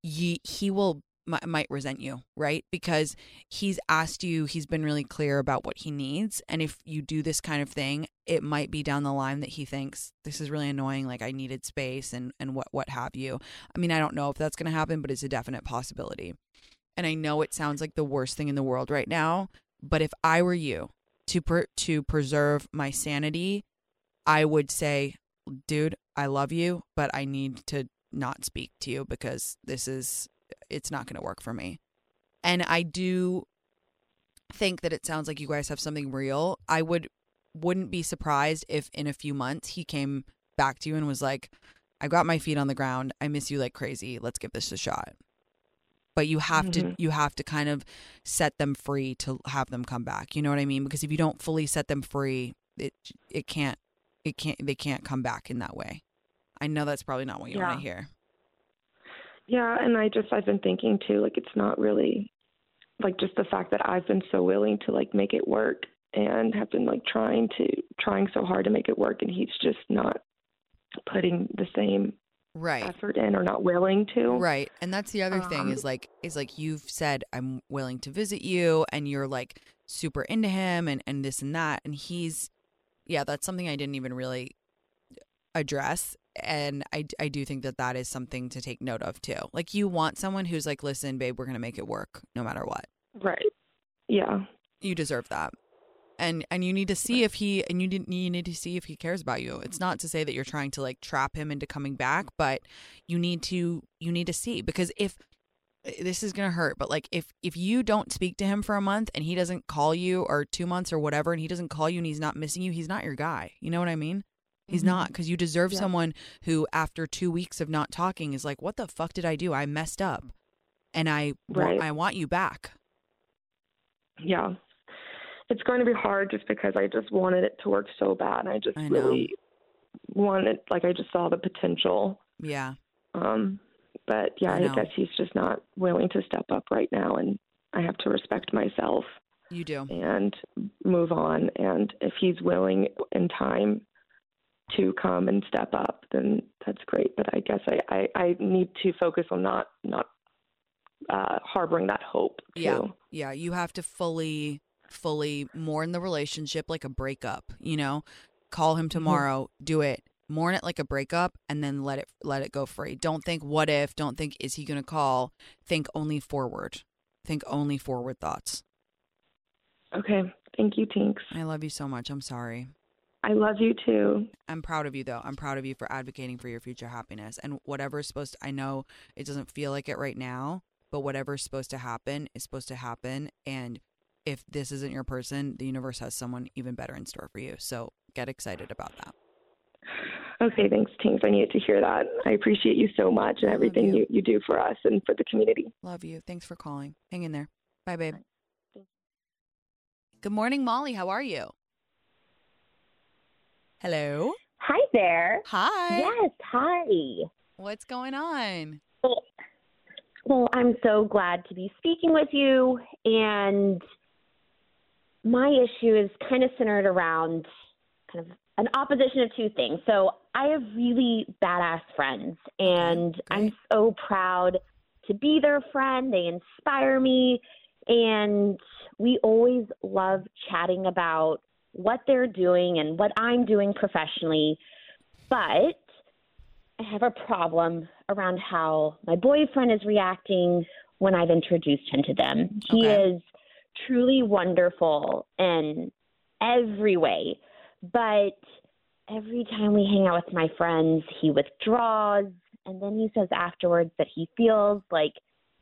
S1: he will might resent you, right? Because he's asked you, he's been really clear about what he needs. And if you do this kind of thing, it might be down the line that he thinks this is really annoying, like I needed space and, and what, what have you. I mean, I don't know if that's going to happen, but it's a definite possibility. And I know it sounds like the worst thing in the world right now, but if I were you to per- to preserve my sanity, I would say, dude, I love you, but I need to not speak to you because this is it's not going to work for me. And I do think that it sounds like you guys have something real. I would wouldn't be surprised if in a few months he came back to you and was like, "I got my feet on the ground. I miss you like crazy. Let's give this a shot." But you have to
S7: Mhm.
S1: you have to kind of set them free to have them come back. You know what I mean? Because if you don't fully set them free, it it can't it can't they can't come back in that way. I know that's probably not what you want to hear.
S7: Yeah, and I just I've been thinking too, like it's not really like just the fact that I've been so willing to like make it work and have been like trying to trying so hard to make it work and he's just not putting the same
S1: Right.
S7: effort in or not willing to.
S1: Right. And that's the other thing
S7: Um,
S1: is like is like you've said I'm willing to visit you and you're like super into him and and this and that and he's yeah, that's something I didn't even really address and I I do think that that is something to take note of too. Like you want someone who's like listen babe, we're to make it work no matter what.
S7: Right. Yeah.
S1: You deserve that. And and you need to see if he and you need you need to see if he cares about you. It's not to say that you're trying to like trap him into coming back, but you need to you need to see because if this is going to hurt, but like if if you don't speak to him for a month and he doesn't call you or 2 months or whatever and he doesn't call you and he's not missing you, he's not your guy. You know what I mean? He's not mm-hmm. because you deserve
S7: Yeah.
S1: someone who after 2 weeks of not talking is like, "What the fuck did I do? I messed up." And I wa- I want you back.
S7: Yeah. It's going to be hard just because I just wanted it to work so bad. I just
S1: I
S7: really wanted like I just saw the potential.
S1: Yeah.
S7: Um but yeah,
S1: I
S7: I, guess he's just not willing to step up right now and I have to respect myself
S1: You do.
S7: and move on and if he's willing in time to come and step up then that's great but i guess i i, I need to focus on not not uh harboring that hope too
S1: Yeah. Yeah, you have to fully fully mourn the relationship like a breakup, you know? Call him mm-hmm. tomorrow, do it. Mourn it like a breakup and then let it let it go free. Don't think what if, don't think is he going to call? Think only forward. Think only forward thoughts.
S7: okay thank you tinx
S1: I love you so much. I'm sorry.
S7: i love you too
S1: I'm proud of you though. I'm proud of you for advocating for your future happiness and whatever's supposed to I know it doesn't feel like it right now, but whatever's supposed to happen is supposed to happen and if this isn't your person, the universe has someone even better in store for you. So get excited about that.
S7: Okay, thanks, Tinx. I needed to hear that. I appreciate you so much and everything
S1: you.
S7: you, you do for us and for the community.
S1: Love you. Thanks for calling. Hang in there. Bye, babe. Good morning, Molly. How are you? Hello.
S8: Hi there.
S1: Hi.
S8: Yes, hi.
S1: What's going on?
S8: Well, well, I'm so glad to be speaking with you. And my issue is kind of centered around kind of an opposition of two things. So I have really badass friends, and mm,
S1: I'm
S8: so proud to be their friend. They inspire me, and we always love chatting about what they're doing and what I'm doing professionally. But I have a problem around how my boyfriend is reacting when I've introduced him to them. He
S1: Okay.
S8: is truly wonderful in every way, but every time we hang out with my friends, he withdraws and then he says afterwards that he feels like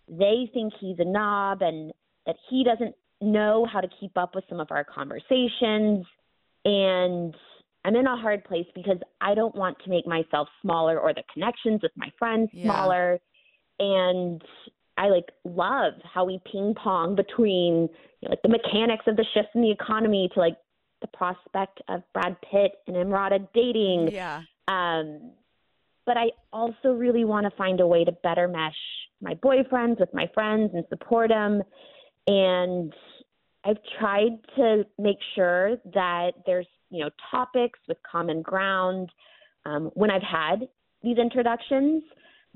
S8: they think he's a knob and that he doesn't know how to keep up with some of our conversations and I'm in a hard place because I don't want to make myself smaller or the connections with my friends
S1: Yeah.
S8: smaller. And I like love how we ping pong between you know, like the mechanics of the shifts in the economy to like the prospect of Brad Pitt and Emrata dating.
S1: Yeah.
S8: Um, but I also really want to find a way to better mesh my boyfriends with my friends and support them. And I've tried to make sure that there's, you know, topics with common ground um, when I've had these introductions.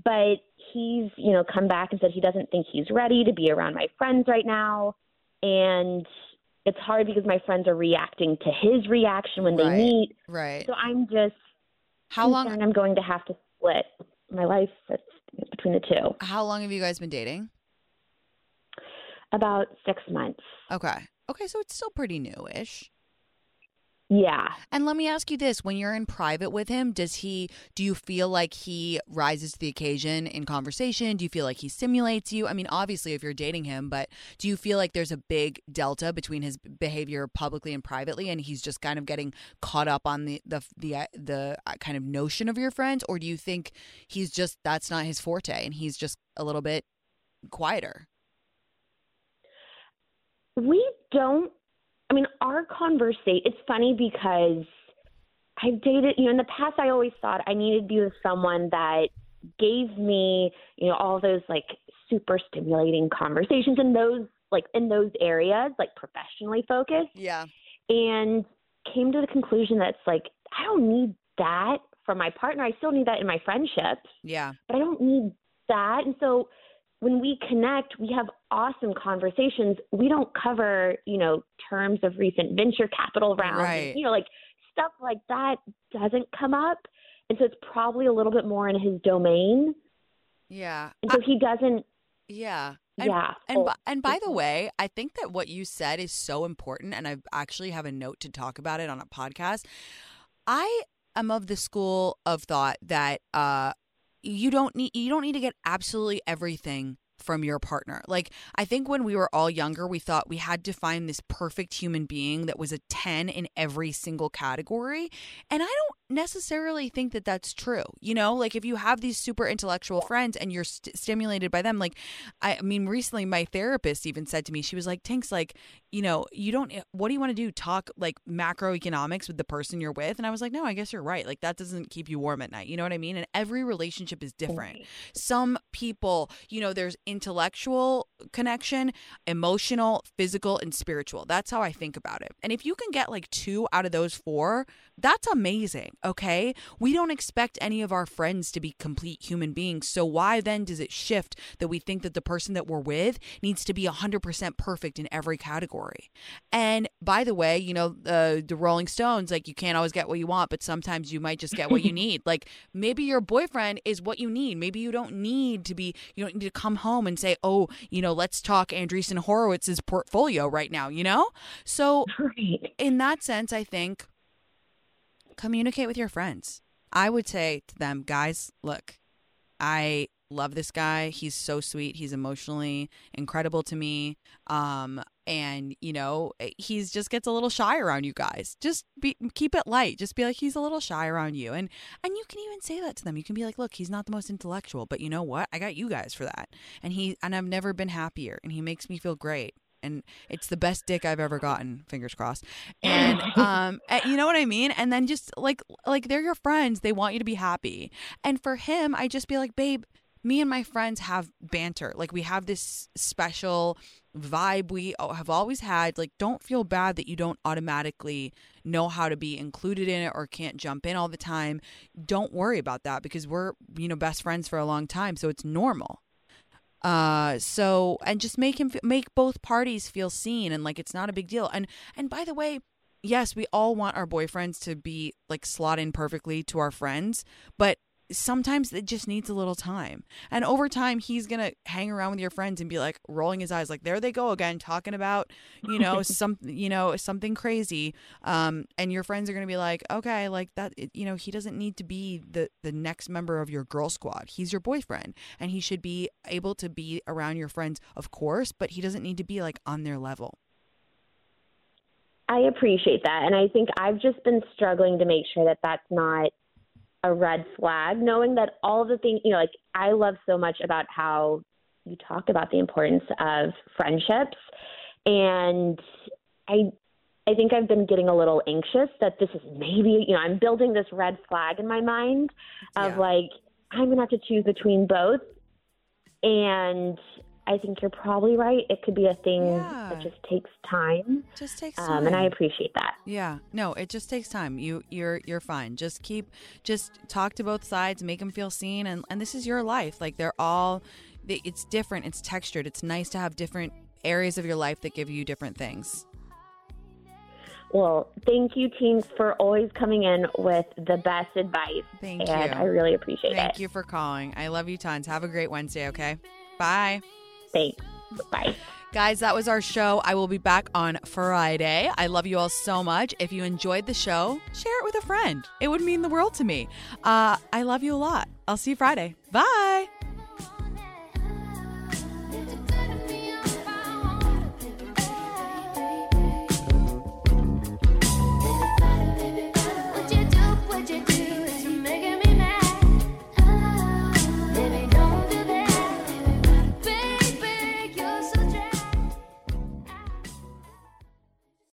S8: But he's, you know, come back and said he doesn't think he's ready to be around my friends right now. And it's hard because my friends are reacting to his reaction when
S1: Right.
S8: they meet.
S1: Right.
S8: So I'm just
S1: How long
S8: I'm going to have to split my life between the two.
S1: how long have you guys been dating?
S8: About six months.
S1: Okay. Okay, so it's still pretty newish.
S8: Yeah.
S1: And let me ask you this, when you're in private with him, does he do you feel like he rises to the occasion in conversation? Do you feel like he simulates you? I mean, obviously if you're dating him, but do you feel like there's a big delta between his behavior publicly and privately and he's just kind of getting caught up on the the the uh, the uh, kind of notion of your friends or do you think he's just that's not his forte and he's just a little bit quieter?
S8: We don't, I mean, our conversation, it's funny because I've dated, you know, in the past, I always thought I needed to be with someone that gave me, you know, all those like super stimulating conversations in those, like in those areas, like professionally focused.
S1: Yeah.
S8: and came to the conclusion that it's like I don't need that from my partner. I still need that in my friendships,
S1: Yeah.
S8: but I don't need that. And so when we connect, we have awesome conversations. We don't cover, you know, terms of recent venture capital rounds,
S1: Right.
S8: you know, like stuff like that doesn't come up. And so it's probably a little bit more in his domain.
S1: Yeah.
S8: And so he doesn't,
S1: Yeah. And,
S8: yeah.
S1: And
S8: Oh,
S1: by, and by the way, I think that what you said is so important, and I actually have a note to talk about it on a podcast. I am of the school of thought that uh, you don't need you don't need to get absolutely everything from your partner. Like I think when we were all younger, we thought we had to find this perfect human being that was a 10 in every single category, and I don't necessarily think that that's true. You know, like if you have these super intellectual friends and you're st- stimulated by them, like I, I mean, recently my therapist even said to me, she was like, Tinx, like, you know, you don't, eh, what do you want to do? Talk like macroeconomics with the person you're with? And I was like, no, I guess you're right. Like, that doesn't keep you warm at night. You know what I mean? And every relationship is different. Some people, you know, there's intellectual connection, emotional, physical, and spiritual. That's how I think about it. And if you can get like two out of those four, that's amazing. Okay. We don't expect any of our friends to be complete human beings. So why then does it shift that we think that the person that we're with needs to be 100% perfect in every category? And by the way, you know, uh, the Rolling Stones, like you can't always get what you want, but sometimes you might just get what you need. Like maybe your boyfriend is what you need. Maybe you don't need to be, you don't need to come home and say, oh, you know, let's talk Andreessen Horowitz's portfolio right now, you know? So
S8: right.
S1: in that sense, I think communicate with your friends. I would say to them, guys, look, I love this guy. He's so sweet. He's emotionally incredible to me. Um, and you know, eh, he's just gets a little shy around you guys. Just be keep it light. Just be like he's a little shy around you, and and you can even say that to them. You can be like, look, he's not the most intellectual, but you know what? I got you guys for that. And he and I've never been happier, and he makes me feel great and it's the best dick I've ever gotten. Fingers crossed. And um, eh, you know what I mean. And then just like like they're your friends, they want you to be happy. And for him, I just be like, babe, me and my friends have banter. Like we have this special vibe we have always had. Like don't feel bad that you don't automatically know how to be included in it or can't jump in all the time. Don't worry about that because we're, you know, best friends for a long time, so it's normal. Uh, so and just make him make both parties feel seen and like it's not a big deal. And and by the way, yes, we all want our boyfriends to be like slot in perfectly to our friends, but sometimes it just needs a little time. And over time, he's going to hang around with your friends and be like rolling his eyes like, there they go again, talking about, you know, some, you know, something crazy. Um, and your friends are going to be like, okay, like that, you know, he doesn't need to be the, the next member of your girl squad. He's your boyfriend and he should be able to be around your friends, of course, but he doesn't need to be like on their level.
S8: I appreciate that. And I think I've just been struggling to make sure that that's not a red flag, knowing that all the things, you know, like I love so much about how you talk about the importance of friendships. And I I think I've been getting a little anxious that this is maybe, you know, I'm building this red flag in my mind of yeah. like, I'm going to have to choose between both. And I think you're probably right. It could be a thing yeah. that just takes time.
S1: Just takes
S8: time.
S1: Um,
S8: and I appreciate that.
S1: Yeah. No, it just takes time. You you're you're fine. Just keep just talk to both sides, make them feel seen and and this is your life. Like they're all it's different, it's textured. It's nice to have different areas of your life that give you different things.
S8: Well, thank you, teens, for always coming in with the best advice.
S1: Thank
S8: and
S1: you.
S8: I really appreciate
S1: thank
S8: it.
S1: Thank you for calling. I love you tons. Have a great Wednesday, okay? Bye.
S8: Thanks. Bye.
S1: Guys, that was our show. I will be back on Friday. I love you all so much. If you enjoyed the show, share it with a friend. It would mean the world to me. Uh, I love you a lot. I'll see you Friday. Bye.